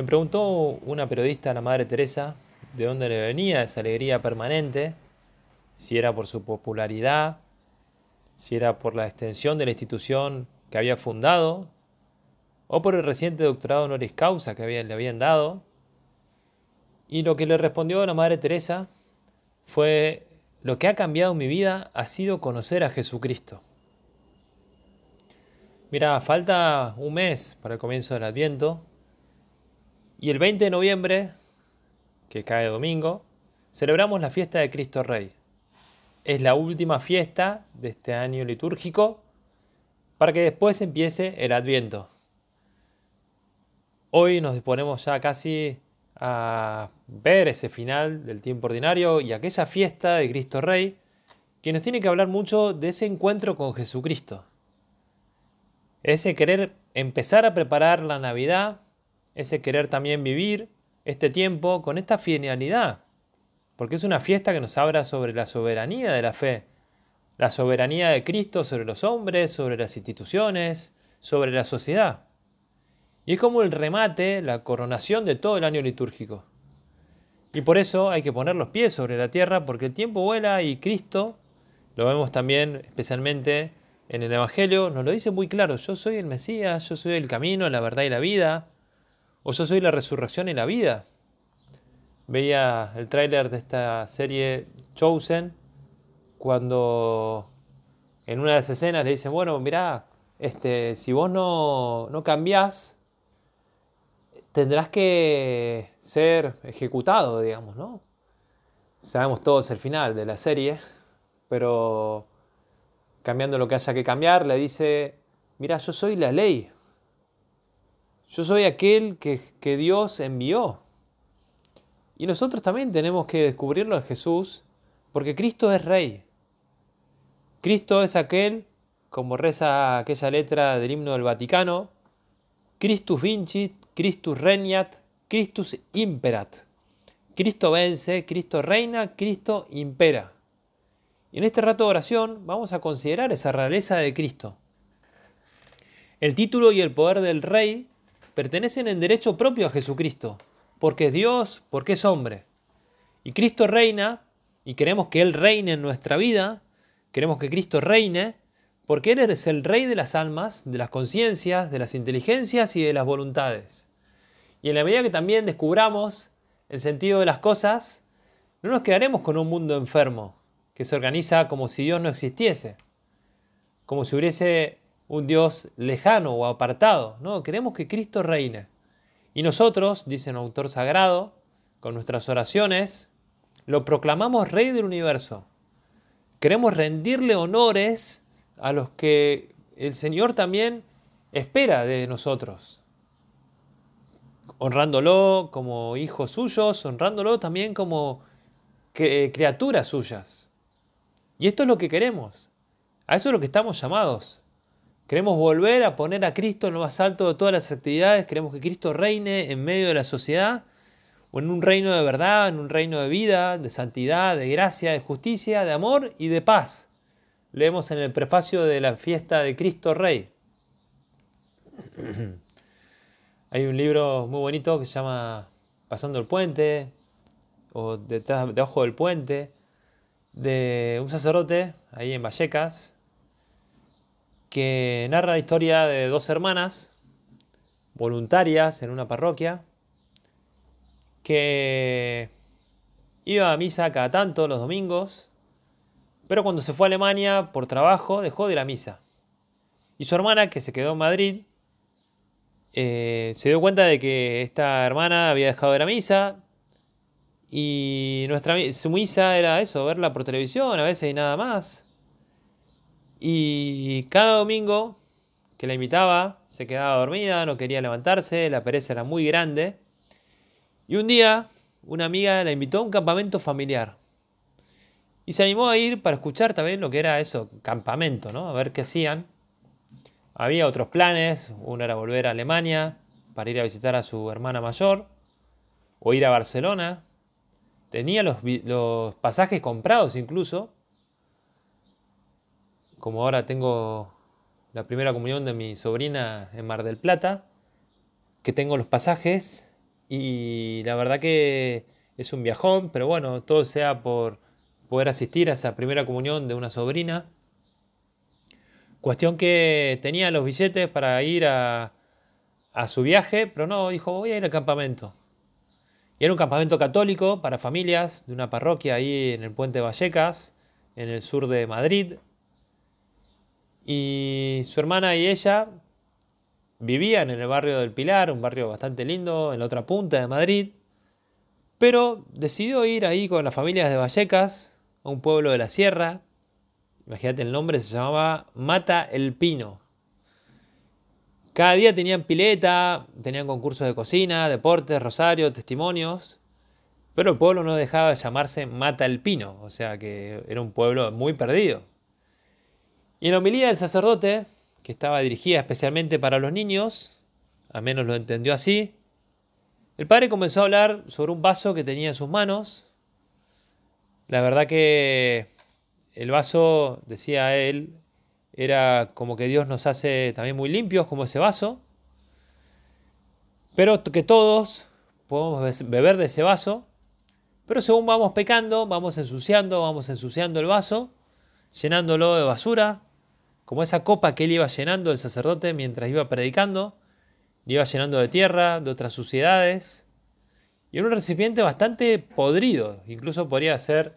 Le preguntó una periodista a la Madre Teresa de dónde le venía esa alegría permanente, si era por su popularidad, si era por la extensión de la institución que había fundado, o por el reciente doctorado honoris causa que le habían dado. Y lo que le respondió a la Madre Teresa fue, lo que ha cambiado mi vida ha sido conocer a Jesucristo. Mira, falta un mes para el comienzo del Adviento y el 20 de noviembre, que cae domingo, celebramos la fiesta de Cristo Rey. Es la última fiesta de este año litúrgico para que después empiece el Adviento. Hoy nos disponemos ya casi a ver ese final del tiempo ordinario y aquella fiesta de Cristo Rey que nos tiene que hablar mucho de ese encuentro con Jesucristo. Ese querer empezar a preparar la Navidad ese querer también vivir este tiempo con esta finalidad, porque es una fiesta que nos habla sobre la soberanía de la fe, la soberanía de Cristo sobre los hombres, sobre las instituciones, sobre la sociedad. Y es como el remate, la coronación de todo el año litúrgico. Y por eso hay que poner los pies sobre la tierra, porque el tiempo vuela y Cristo, lo vemos también especialmente en el Evangelio, nos lo dice muy claro, yo soy el Mesías, yo soy el camino, la verdad y la vida, o yo soy la resurrección y la vida. Veía el tráiler de esta serie Chosen cuando en una de las escenas le dicen, bueno, mirá, este, si vos no, no cambiás, tendrás que ser ejecutado, digamos, ¿no? Sabemos todos el final de la serie, pero cambiando lo que haya que cambiar, le dice, mira, yo soy la ley, yo soy aquel que, Dios envió. Y nosotros también tenemos que descubrirlo en Jesús, porque Cristo es Rey. Cristo es aquel, como reza aquella letra del himno del Vaticano, Christus vincit, Christus regnat, Christus imperat. Cristo vence, Cristo reina, Cristo impera. Y en este rato de oración vamos a considerar esa realeza de Cristo. El título y el poder del Rey pertenecen en derecho propio a Jesucristo, porque es Dios, porque es hombre. Y Cristo reina, y queremos que Él reine en nuestra vida, queremos que Cristo reine, porque Él es el rey de las almas, de las conciencias, de las inteligencias y de las voluntades. Y en la medida que también descubramos el sentido de las cosas, no nos quedaremos con un mundo enfermo, que se organiza como si Dios no existiese, como si hubiese un Dios lejano o apartado. No, queremos que Cristo reine. Y nosotros, dice un autor sagrado, con nuestras oraciones, lo proclamamos Rey del universo. Queremos rendirle honores a los que el Señor también espera de nosotros. Honrándolo como hijos suyos, honrándolo también como criaturas suyas. Y esto es lo que queremos. A eso es lo que estamos llamados. Queremos volver a poner a Cristo en lo más alto de todas las actividades. Queremos que Cristo reine en medio de la sociedad, o en un reino de verdad, en un reino de vida, de santidad, de gracia, de justicia, de amor y de paz. Leemos en el prefacio de la fiesta de Cristo Rey. Hay un libro muy bonito que se llama Pasando el puente o detrás, debajo del puente de un sacerdote ahí en Vallecas, que narra la historia de dos hermanas voluntarias en una parroquia que iba a misa cada tanto los domingos, pero cuando se fue a Alemania por trabajo dejó de ir a misa. Y su hermana, que se quedó en Madrid, eh, se dio cuenta de que esta hermana había dejado de ir a misa y nuestra, su misa era eso, verla por televisión a veces y nada más. Y cada domingo que la invitaba se quedaba dormida, no quería levantarse, la pereza era muy grande. Y un día una amiga la invitó a un campamento familiar. Y se animó a ir para escuchar también lo que era eso, campamento, ¿no? A ver qué hacían. Había otros planes, uno era volver a Alemania para ir a visitar a su hermana mayor, o ir a Barcelona. Tenía los, los pasajes comprados incluso. Como ahora tengo la primera comunión de mi sobrina en Mar del Plata, que tengo los pasajes y la verdad que es un viajón, pero bueno, todo sea por poder asistir a esa primera comunión de una sobrina. Cuestión que tenía los billetes para ir a, su viaje, pero no, dijo, voy a ir al campamento. Y era un campamento católico para familias de una parroquia ahí en el puente Vallecas, en el sur de Madrid. Y su hermana y ella vivían en el barrio del Pilar, un barrio bastante lindo, en la otra punta de Madrid. Pero decidió ir ahí con las familias de Vallecas, a un pueblo de la sierra. Imagínate el nombre, se llamaba Mata el Pino. Cada día tenían pileta, tenían concursos de cocina, deportes, rosario, testimonios. Pero el pueblo no dejaba de llamarse Mata el Pino, o sea que era un pueblo muy perdido. Y en la homilía del sacerdote, que estaba dirigida especialmente para los niños, al menos lo entendió así, el padre comenzó a hablar sobre un vaso que tenía en sus manos. La verdad que el vaso, decía él, era como que Dios nos hace también muy limpios como ese vaso, pero que todos podemos beber de ese vaso, pero según vamos pecando, vamos ensuciando, vamos ensuciando el vaso, llenándolo de basura, como esa copa que él iba llenando el sacerdote mientras iba predicando, iba llenando de tierra, de otras suciedades, y en un recipiente bastante podrido, incluso podría ser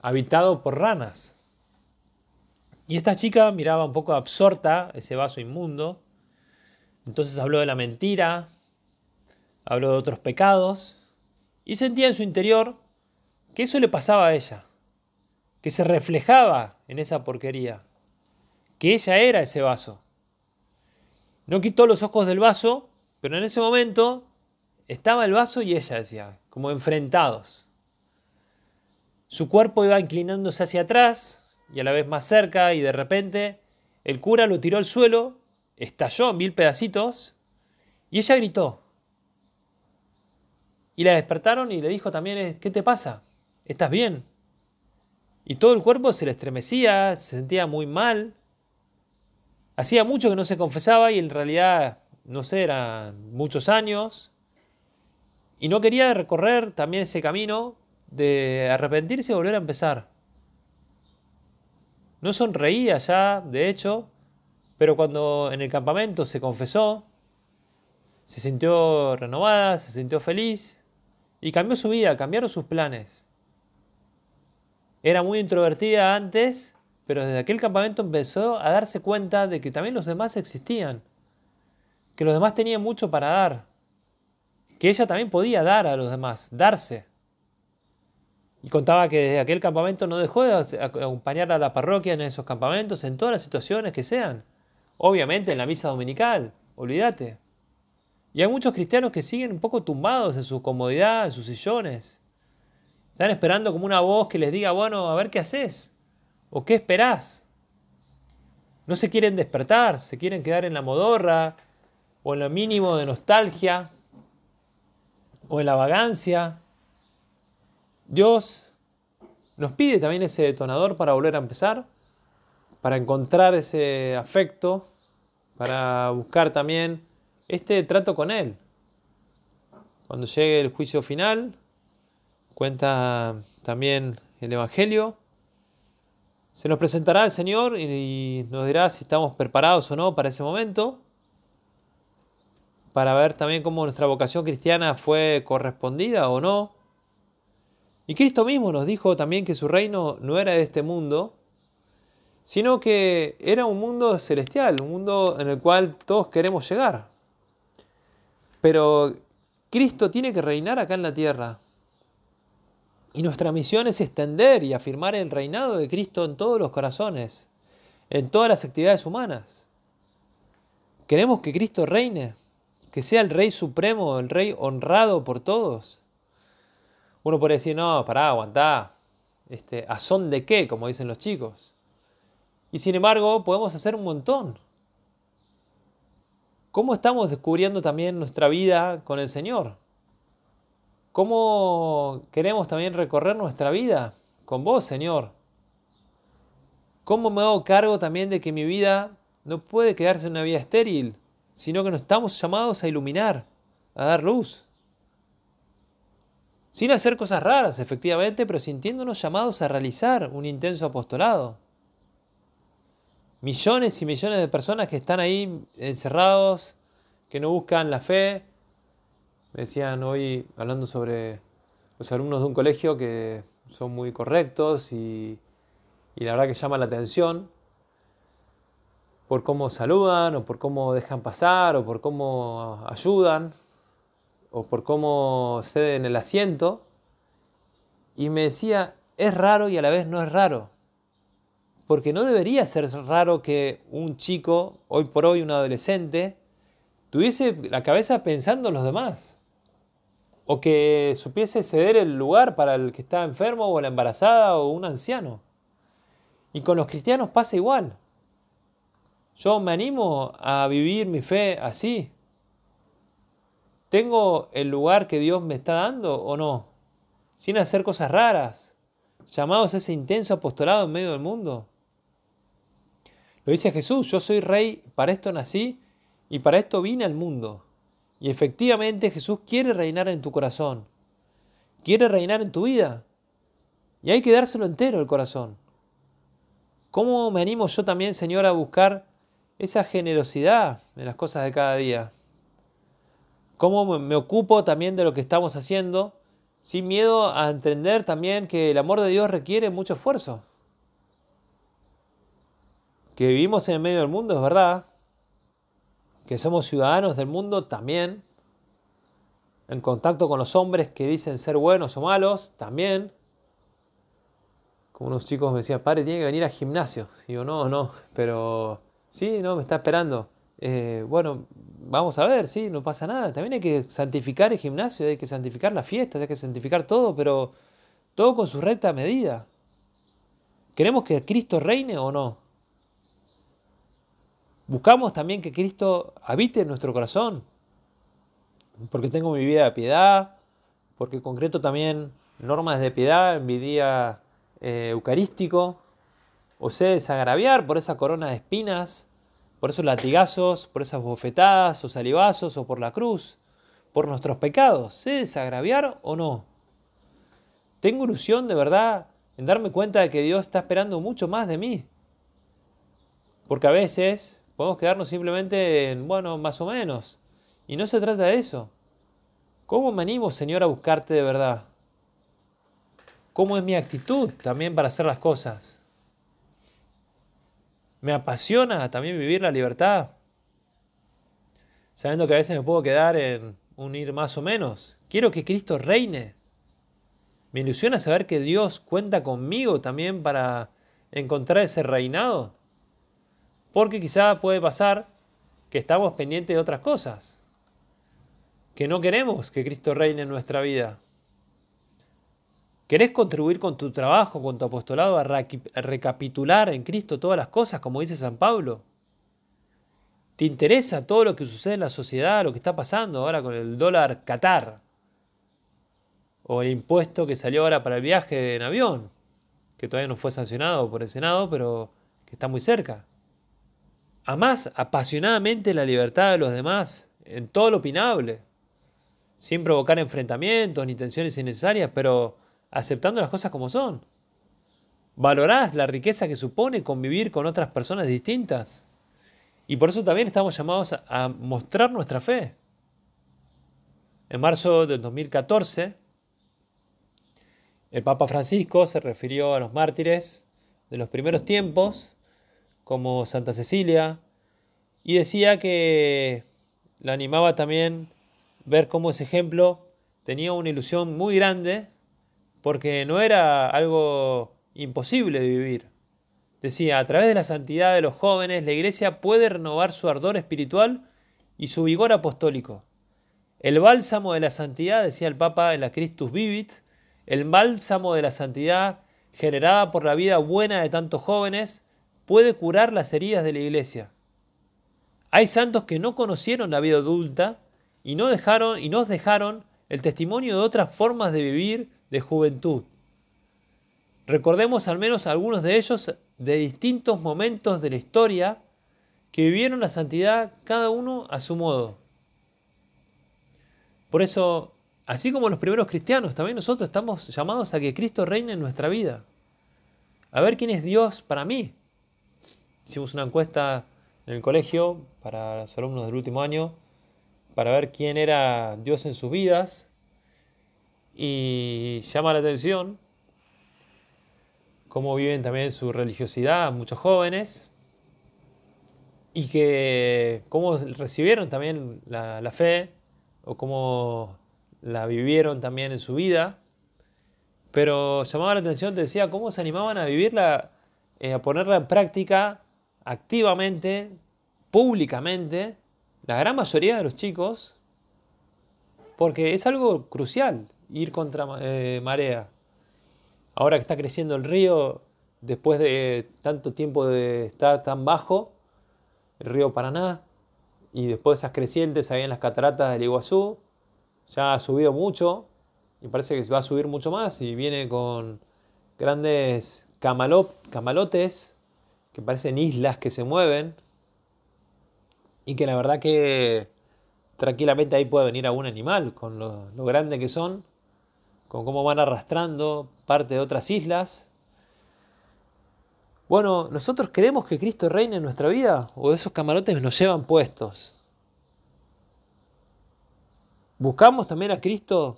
habitado por ranas. Y esta chica miraba un poco absorta ese vaso inmundo, entonces habló de la mentira, habló de otros pecados, y sentía en su interior que eso le pasaba a ella, que se reflejaba en esa porquería que ella era ese vaso. No quitó los ojos del vaso, pero en ese momento estaba el vaso y ella decía, como enfrentados. Su cuerpo iba inclinándose hacia atrás y a la vez más cerca y de repente el cura lo tiró al suelo, estalló en mil pedacitos y ella gritó. Y la despertaron y le dijo también, ¿qué te pasa? ¿Estás bien? Y todo el cuerpo se le estremecía, se sentía muy mal. Hacía mucho que no se confesaba y en realidad, no sé, eran muchos años. Y no quería recorrer también ese camino de arrepentirse y volver a empezar. No sonreía ya, de hecho, pero cuando en el campamento se confesó, se sintió renovada, se sintió feliz y cambió su vida, cambiaron sus planes. Era muy introvertida antes pero desde aquel campamento empezó a darse cuenta de que también los demás existían, que los demás tenían mucho para dar, que ella también podía dar a los demás, darse. Y contaba que desde aquel campamento no dejó de acompañar a la parroquia en esos campamentos, en todas las situaciones que sean. Obviamente en la misa dominical, olvídate. Y hay muchos cristianos que siguen un poco tumbados en su comodidad, en sus sillones. Están esperando como una voz que les diga, bueno, a ver qué haces. ¿O qué esperás? No se quieren despertar, se quieren quedar en la modorra, o en lo mínimo de nostalgia, o en la vagancia. Dios nos pide también ese detonador para volver a empezar, para encontrar ese afecto, para buscar también este trato con Él. Cuando llegue el juicio final, cuenta también el Evangelio, se nos presentará el Señor y nos dirá si estamos preparados o no para ese momento, para ver también cómo nuestra vocación cristiana fue correspondida o no. Y Cristo mismo nos dijo también que su reino no era de este mundo, sino que era un mundo celestial, un mundo en el cual todos queremos llegar. Pero Cristo tiene que reinar acá en la tierra. Y nuestra misión es extender y afirmar el reinado de Cristo en todos los corazones, en todas las actividades humanas. Queremos que Cristo reine, que sea el rey supremo, el rey honrado por todos. Uno puede decir, no, pará, aguantá. Este, ¿A son de qué? Como dicen los chicos. Y sin embargo, podemos hacer un montón. ¿Cómo estamos descubriendo también nuestra vida con el Señor? ¿Cómo queremos también recorrer nuestra vida con vos, Señor? ¿Cómo me hago cargo también de que mi vida no puede quedarse en una vida estéril, sino que nos estamos llamados a iluminar, a dar luz? Sin hacer cosas raras, efectivamente, pero sintiéndonos llamados a realizar un intenso apostolado millones y millones de personas que están ahí encerrados, que no buscan la fe. Me decían hoy, hablando sobre los alumnos de un colegio que son muy correctos y, la verdad que llama la atención por cómo saludan o por cómo dejan pasar o por cómo ayudan o por cómo ceden el asiento. Y me decía, es raro y a la vez no es raro. Porque no debería ser raro que un chico, hoy por hoy un adolescente, tuviese la cabeza pensando en los demás. O que supiese ceder el lugar para el que está enfermo o la embarazada o un anciano. Y con los cristianos pasa igual. Yo me animo a vivir mi fe así. ¿Tengo el lugar que Dios me está dando o no? Sin hacer cosas raras, llamados a ese intenso apostolado en medio del mundo. Lo dice Jesús, yo soy rey, para esto nací y para esto vine al mundo. Y efectivamente Jesús quiere reinar en tu corazón, quiere reinar en tu vida. Y hay que dárselo entero el corazón. ¿Cómo me animo yo también, Señor, a buscar esa generosidad en las cosas de cada día? ¿Cómo me ocupo también de lo que estamos haciendo sin miedo a entender también que el amor de Dios requiere mucho esfuerzo? que vivimos en el medio del mundo, es verdad, que somos ciudadanos del mundo también, en contacto con los hombres que dicen ser buenos o malos, también. Como unos chicos me decían, padre, tiene que venir al gimnasio. digo, no, no, pero sí, no, me está esperando. Eh, bueno, vamos a ver, sí, no pasa nada. También hay que santificar el gimnasio, hay que santificar la fiesta, hay que santificar todo, pero todo con su recta medida. ¿Queremos que Cristo reine o no? Buscamos también que Cristo habite en nuestro corazón, porque tengo mi vida de piedad, porque concreto también normas de piedad en mi día eh, eucarístico, o sé desagraviar por esa corona de espinas, por esos latigazos, por esas bofetadas o salivazos o por la cruz, por nuestros pecados. ¿Sé desagraviar o no? Tengo ilusión de verdad en darme cuenta de que Dios está esperando mucho más de mí. Porque a veces Podemos quedarnos simplemente en, bueno, más o menos. Y no se trata de eso. ¿Cómo me animo, Señor, a buscarte de verdad? ¿Cómo es mi actitud también para hacer las cosas? Me apasiona también vivir la libertad. Sabiendo que a veces me puedo quedar en un ir más o menos. Quiero que Cristo reine. Me ilusiona saber que Dios cuenta conmigo también para encontrar ese reinado. Porque quizá puede pasar que estamos pendientes de otras cosas, que no queremos que Cristo reine en nuestra vida. ¿Querés contribuir con tu trabajo, con tu apostolado, a recapitular en Cristo todas las cosas, como dice San Pablo? ¿Te interesa todo lo que sucede en la sociedad, lo que está pasando ahora con el dólar Qatar? O el impuesto que salió ahora para el viaje en avión, que todavía no fue sancionado por el Senado, pero que está muy cerca. Amás apasionadamente la libertad de los demás en todo lo opinable, sin provocar enfrentamientos ni tensiones innecesarias, pero aceptando las cosas como son. Valorás la riqueza que supone convivir con otras personas distintas. Y por eso también estamos llamados a mostrar nuestra fe. En marzo del 2014, el Papa Francisco se refirió a los mártires de los primeros tiempos como Santa Cecilia, y decía que la animaba también ver cómo ese ejemplo tenía una ilusión muy grande, porque no era algo imposible de vivir. Decía, a través de la santidad de los jóvenes, la iglesia puede renovar su ardor espiritual y su vigor apostólico. El bálsamo de la santidad, decía el Papa en la Christus Vivit, el bálsamo de la santidad generada por la vida buena de tantos jóvenes puede curar las heridas de la iglesia. Hay santos que no conocieron la vida adulta y, no dejaron, y nos dejaron el testimonio de otras formas de vivir de juventud. Recordemos al menos algunos de ellos de distintos momentos de la historia que vivieron la santidad cada uno a su modo. Por eso, así como los primeros cristianos, también nosotros estamos llamados a que Cristo reine en nuestra vida. A ver quién es Dios para mí. Hicimos una encuesta en el colegio para los alumnos del último año para ver quién era Dios en sus vidas y llama la atención cómo viven también su religiosidad muchos jóvenes y que cómo recibieron también la, fe o cómo la vivieron también en su vida. Pero llamaba la atención, te decía, cómo se animaban a vivirla, eh, a ponerla en práctica activamente, públicamente, la gran mayoría de los chicos, porque es algo crucial ir contra eh, marea. Ahora que está creciendo el río, después de tanto tiempo de estar tan bajo, el río Paraná, y después esas crecientes ahí en las cataratas del Iguazú, ya ha subido mucho y parece que va a subir mucho más y viene con grandes camalotes que parecen islas que se mueven y que la verdad que tranquilamente ahí puede venir algún animal con lo, lo grande que son, con cómo van arrastrando parte de otras islas. Bueno, ¿nosotros queremos que Cristo reine en nuestra vida o esos camarotes nos llevan puestos? ¿Buscamos también a Cristo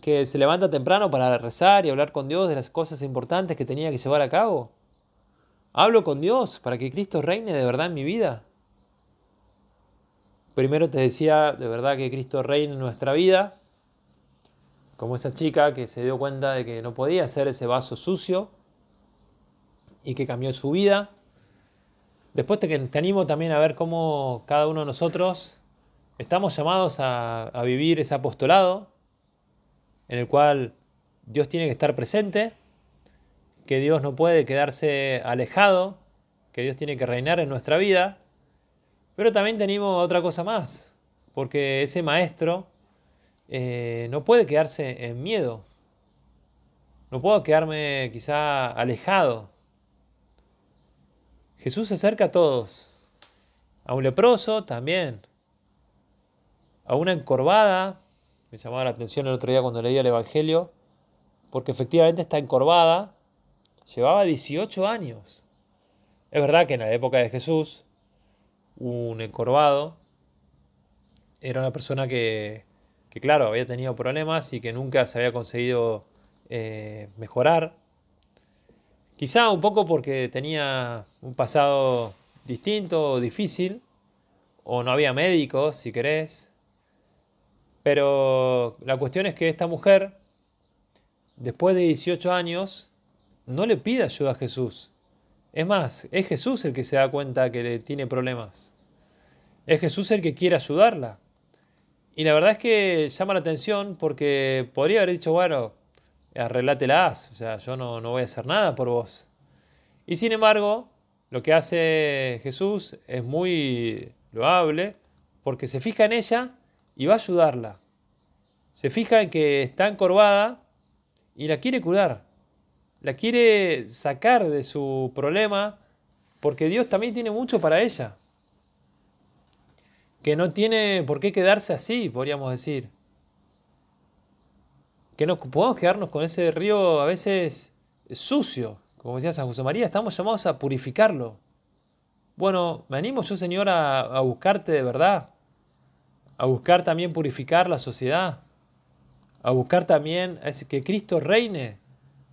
que se levanta temprano para rezar y hablar con Dios de las cosas importantes que tenía que llevar a cabo? ¿Hablo con Dios para que Cristo reine de verdad en mi vida? Primero te decía de verdad que Cristo reine en nuestra vida, como esa chica que se dio cuenta de que no podía hacer ese vaso sucio y que cambió su vida. Después te, te animo también a ver cómo cada uno de nosotros estamos llamados a, a vivir ese apostolado en el cual Dios tiene que estar presente, que Dios no puede quedarse alejado, que Dios tiene que reinar en nuestra vida. Pero también tenemos otra cosa más, porque ese maestro eh, no puede quedarse en miedo. No puedo quedarme quizá alejado. Jesús se acerca a todos. A un leproso también. A una encorvada. Me llamaba la atención el otro día cuando leía el Evangelio. Porque efectivamente está encorvada. Llevaba 18 años. Es verdad que en la época de Jesús, un encorvado era una persona que que claro, había tenido problemas y que nunca se había conseguido eh, mejorar. Quizá un poco porque tenía un pasado distinto o difícil, o no había médicos, si querés. Pero la cuestión es que esta mujer, después de 18 años, no le pide ayuda a Jesús. Es más, es Jesús el que se da cuenta que le tiene problemas. Es Jesús el que quiere ayudarla. Y la verdad es que llama la atención porque podría haber dicho, bueno, arreglátelas, o sea, yo no, no voy a hacer nada por vos. Y sin embargo, lo que hace Jesús es muy loable porque se fija en ella y va a ayudarla. Se fija en que está encorvada y la quiere curar. La quiere sacar de su problema porque Dios también tiene mucho para ella que no tiene por qué quedarse así, podríamos decir. Que no podemos quedarnos con ese río a veces sucio. Como decía San José María, estamos llamados a purificarlo. Bueno, me animo yo, Señor, a, a buscarte de verdad. A buscar también purificar la sociedad. A buscar también que Cristo reine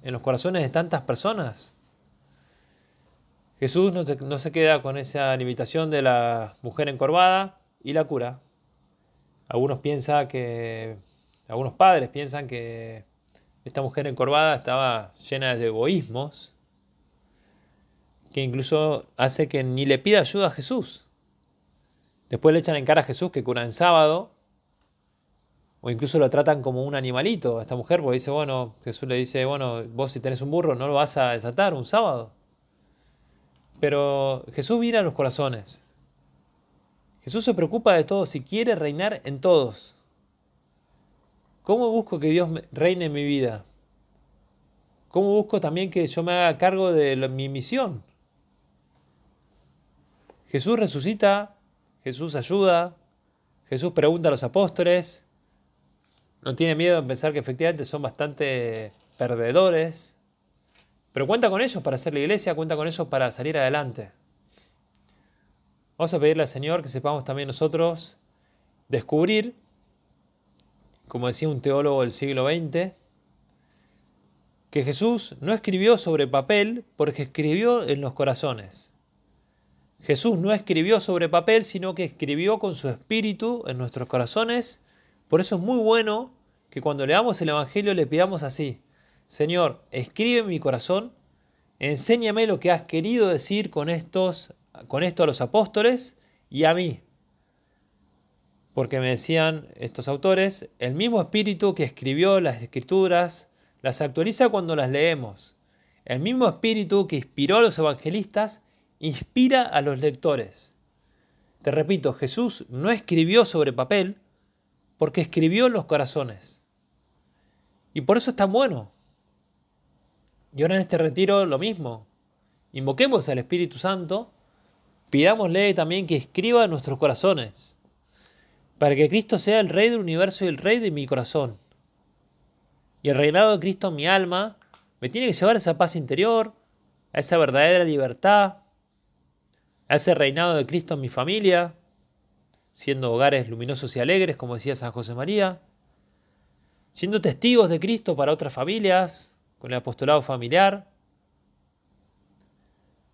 en los corazones de tantas personas. Jesús no, se queda con esa limitación de la mujer encorvada, y la cura. Algunos piensan que, algunos padres piensan que esta mujer encorvada estaba llena de egoísmos, que incluso hace que ni le pida ayuda a Jesús. Después le echan en cara a Jesús que cura en sábado, o incluso lo tratan como un animalito a esta mujer, porque dice, bueno, Jesús le dice, bueno, vos si tenés un burro no lo vas a desatar un sábado. Pero Jesús mira los corazones. Jesús se preocupa de todos y quiere reinar en todos. ¿Cómo busco que Dios reine en mi vida? ¿Cómo busco también que yo me haga cargo de mi misión? Jesús resucita, Jesús ayuda, Jesús pregunta a los apóstoles, no tiene miedo en pensar que efectivamente son bastante perdedores, pero cuenta con ellos para hacer la iglesia, cuenta con ellos para salir adelante. Vamos a pedirle al Señor que sepamos también nosotros descubrir, como decía un teólogo del siglo XX, que Jesús no escribió sobre papel porque escribió en los corazones. Jesús no escribió sobre papel, sino que escribió con su espíritu en nuestros corazones. Por eso es muy bueno que cuando leamos el Evangelio le pidamos así, Señor, escribe en mi corazón, enséñame lo que has querido decir con, estos, con esto a los apóstoles y a mí. Porque me decían estos autores, el mismo espíritu que escribió las escrituras, las actualiza cuando las leemos. El mismo espíritu que inspiró a los evangelistas inspira a los lectores. Te repito, Jesús no escribió sobre papel porque escribió en los corazones. Y por eso es tan bueno. Y ahora en este retiro lo mismo. Invoquemos al Espíritu Santo, pidámosle también que escriba en nuestros corazones, para que Cristo sea el Rey del universo y el Rey de mi corazón. Y el reinado de Cristo en mi alma me tiene que llevar a esa paz interior, a esa verdadera libertad, a ese reinado de Cristo en mi familia, siendo hogares luminosos y alegres, como decía San José María, siendo testigos de Cristo para otras familias, con el apostolado familiar.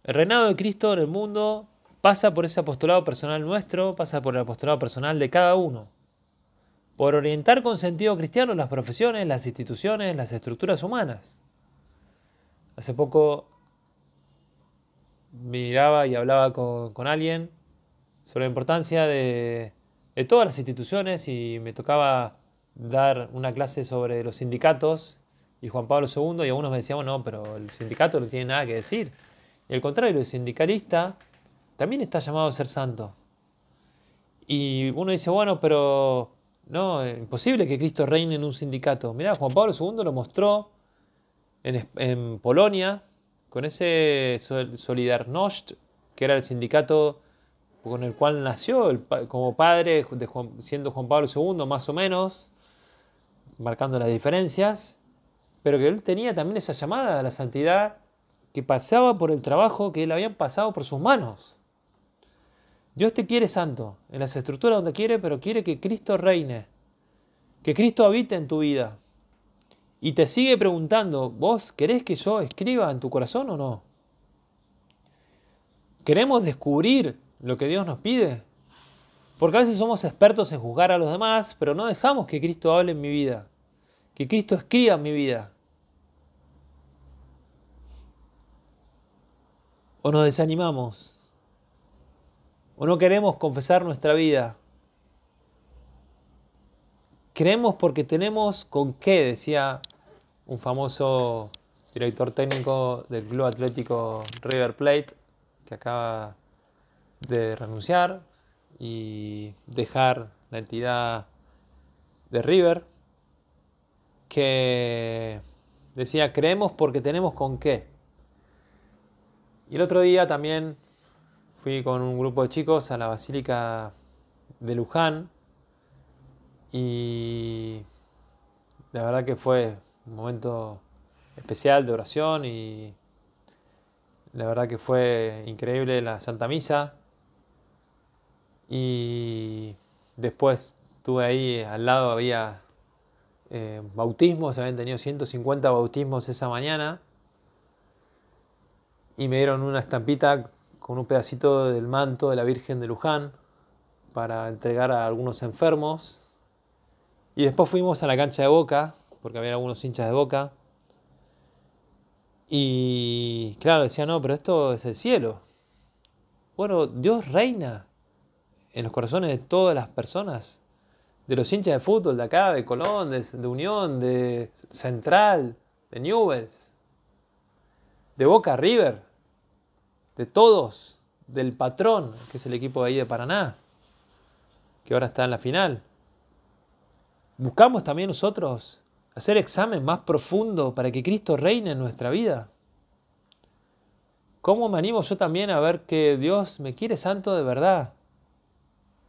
El reinado de Cristo en el mundo pasa por ese apostolado personal nuestro, pasa por el apostolado personal de cada uno por orientar con sentido cristiano las profesiones, las instituciones, las estructuras humanas. Hace poco miraba y hablaba con, alguien sobre la importancia de, todas las instituciones y me tocaba dar una clase sobre los sindicatos y Juan Pablo II y algunos me decían, no, pero el sindicato no tiene nada que decir. Y al contrario, el sindicalista también está llamado a ser santo. Y uno dice, bueno, pero no, imposible que Cristo reine en un sindicato. Mirá, Juan Pablo II lo mostró en, Polonia con ese Solidarność, que era el sindicato con el cual nació como padre, siendo Juan Pablo II más o menos, marcando las diferencias, pero que él tenía también esa llamada a la santidad que pasaba por el trabajo que él habían pasado por sus manos. Dios te quiere santo, en las estructuras donde quiere, pero quiere que Cristo reine, que Cristo habite en tu vida. Y te sigue preguntando, ¿vos querés que yo escriba en tu corazón o no? ¿Queremos descubrir lo que Dios nos pide? Porque a veces somos expertos en juzgar a los demás, pero no dejamos que Cristo hable en mi vida, que Cristo escriba en mi vida. O nos desanimamos o no queremos confesar nuestra vida. Creemos porque tenemos con qué, decía un famoso director técnico del Club Atlético River Plate, que acaba de renunciar y dejar la entidad de River, que decía, creemos porque tenemos con qué. Y el otro día también Fui con un grupo de chicos a la Basílica de Luján y la verdad que fue un momento especial de oración y la verdad que fue increíble la Santa Misa y después tuve ahí al lado había eh, bautismos, habían tenido 150 bautismos esa mañana y me dieron una estampita con un pedacito del manto de la Virgen de Luján para entregar a algunos enfermos. Y después fuimos a la cancha de Boca, porque había algunos hinchas de Boca. Y claro, decía, no, pero esto es el cielo. Bueno, Dios reina en los corazones de todas las personas, de los hinchas de fútbol de acá, de Colón, de, Unión, de Central, de Newells, de Boca River, de todos, del patrón, que es el equipo de ahí de Paraná, que ahora está en la final. Buscamos también nosotros hacer examen más profundo para que Cristo reine en nuestra vida. ¿Cómo me animo yo también a ver que Dios me quiere santo de verdad?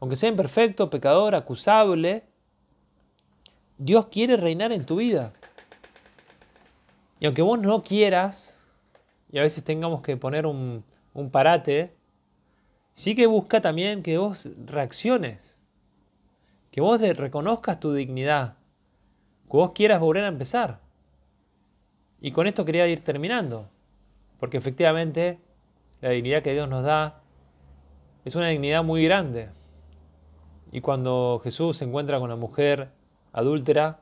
Aunque sea imperfecto, pecador, acusable, Dios quiere reinar en tu vida. Y aunque vos no quieras, y a veces tengamos que poner un, un parate, sí que busca también que vos reacciones, que vos reconozcas tu dignidad, que vos quieras volver a empezar. Y con esto quería ir terminando, porque efectivamente la dignidad que Dios nos da es una dignidad muy grande. Y cuando Jesús se encuentra con la mujer adúltera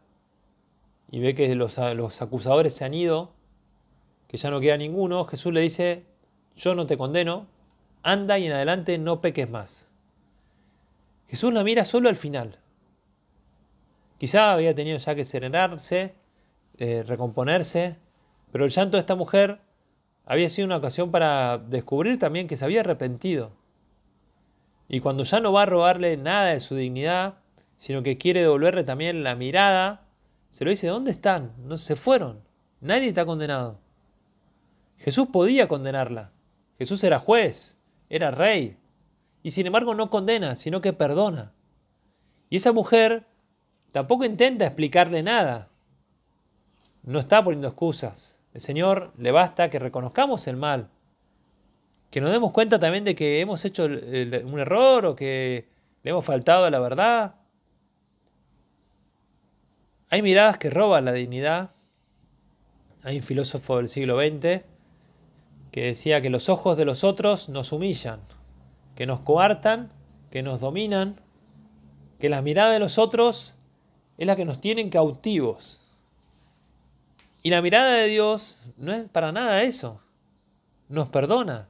y ve que los, los acusadores se han ido, que ya no queda ninguno, Jesús le dice, yo no te condeno, anda y en adelante no peques más. Jesús la mira solo al final. Quizá había tenido ya que serenarse, eh, recomponerse, pero el llanto de esta mujer había sido una ocasión para descubrir también que se había arrepentido y cuando ya no va a robarle nada de su dignidad, sino que quiere devolverle también la mirada, se lo dice, ¿dónde están? No se fueron. Nadie está condenado. Jesús podía condenarla. Jesús era juez, era rey. Y sin embargo no condena, sino que perdona. Y esa mujer tampoco intenta explicarle nada. No está poniendo excusas. El Señor le basta que reconozcamos el mal que nos demos cuenta también de que hemos hecho un error o que le hemos faltado a la verdad. Hay miradas que roban la dignidad. Hay un filósofo del siglo XX que decía que los ojos de los otros nos humillan, que nos coartan, que nos dominan, que la mirada de los otros es la que nos tienen cautivos. Y la mirada de Dios no es para nada eso. Nos perdona,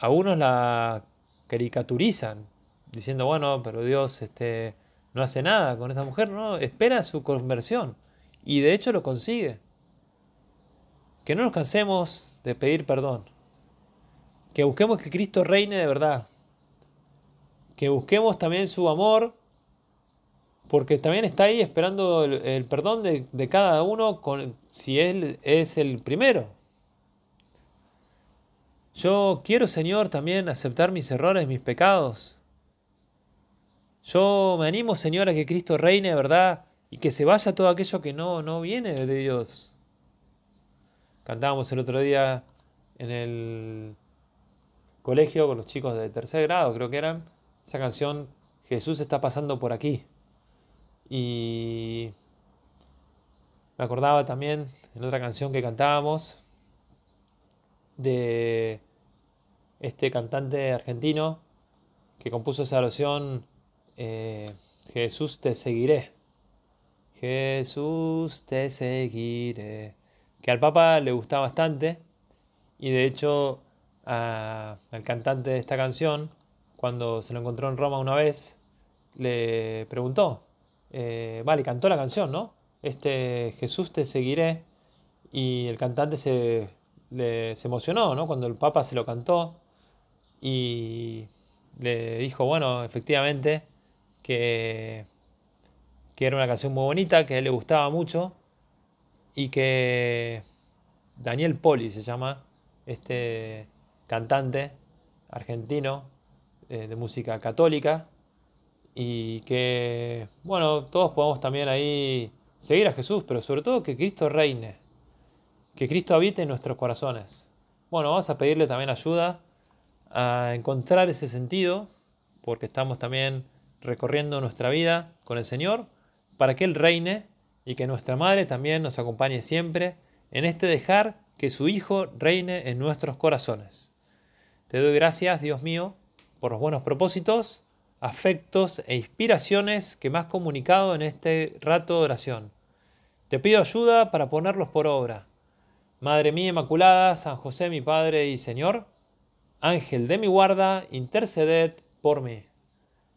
algunos la caricaturizan, diciendo, bueno, pero Dios este, no hace nada con esta mujer, no, espera su conversión. Y de hecho lo consigue. Que no nos cansemos de pedir perdón. Que busquemos que Cristo reine de verdad. Que busquemos también su amor, porque también está ahí esperando el, perdón de, de, cada uno con, si Él es el primero. Yo quiero, Señor, también aceptar mis errores, mis pecados. Yo me animo, Señor, a que Cristo reine, ¿verdad? Y que se vaya todo aquello que no, no viene de Dios. Cantábamos el otro día en el colegio con los chicos de tercer grado, creo que eran, esa canción Jesús está pasando por aquí. Y me acordaba también en otra canción que cantábamos de este cantante argentino que compuso esa oración, eh, Jesús te seguiré. Jesús te seguiré. Que al Papa le gustaba bastante y de hecho al cantante de esta canción, cuando se lo encontró en Roma una vez, le preguntó, eh, vale, cantó la canción, ¿no? Este Jesús te seguiré y el cantante se se emocionó, ¿no? Cuando el Papa se lo cantó y le dijo, bueno, efectivamente, que, que era una canción muy bonita, que a él le gustaba mucho y que Daniel Poli se llama, este cantante argentino eh, de música católica y que, bueno, todos podemos también ahí seguir a Jesús, pero sobre todo que Cristo reine que Cristo habite en nuestros corazones. Bueno, vamos a pedirle también ayuda a encontrar ese sentido, porque estamos también recorriendo nuestra vida con el Señor, para que Él reine y que nuestra Madre también nos acompañe siempre en este dejar que su Hijo reine en nuestros corazones. Te doy gracias, Dios mío, por los buenos propósitos, afectos e inspiraciones que me has comunicado en este rato de oración. Te pido ayuda para ponerlos por obra Madre mía Inmaculada, San José mi Padre y Señor, Ángel de mi guarda, interceded por mí.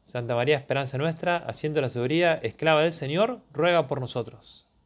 Santa María, esperanza nuestra, haciendo la sabiduría, esclava del Señor, ruega por nosotros.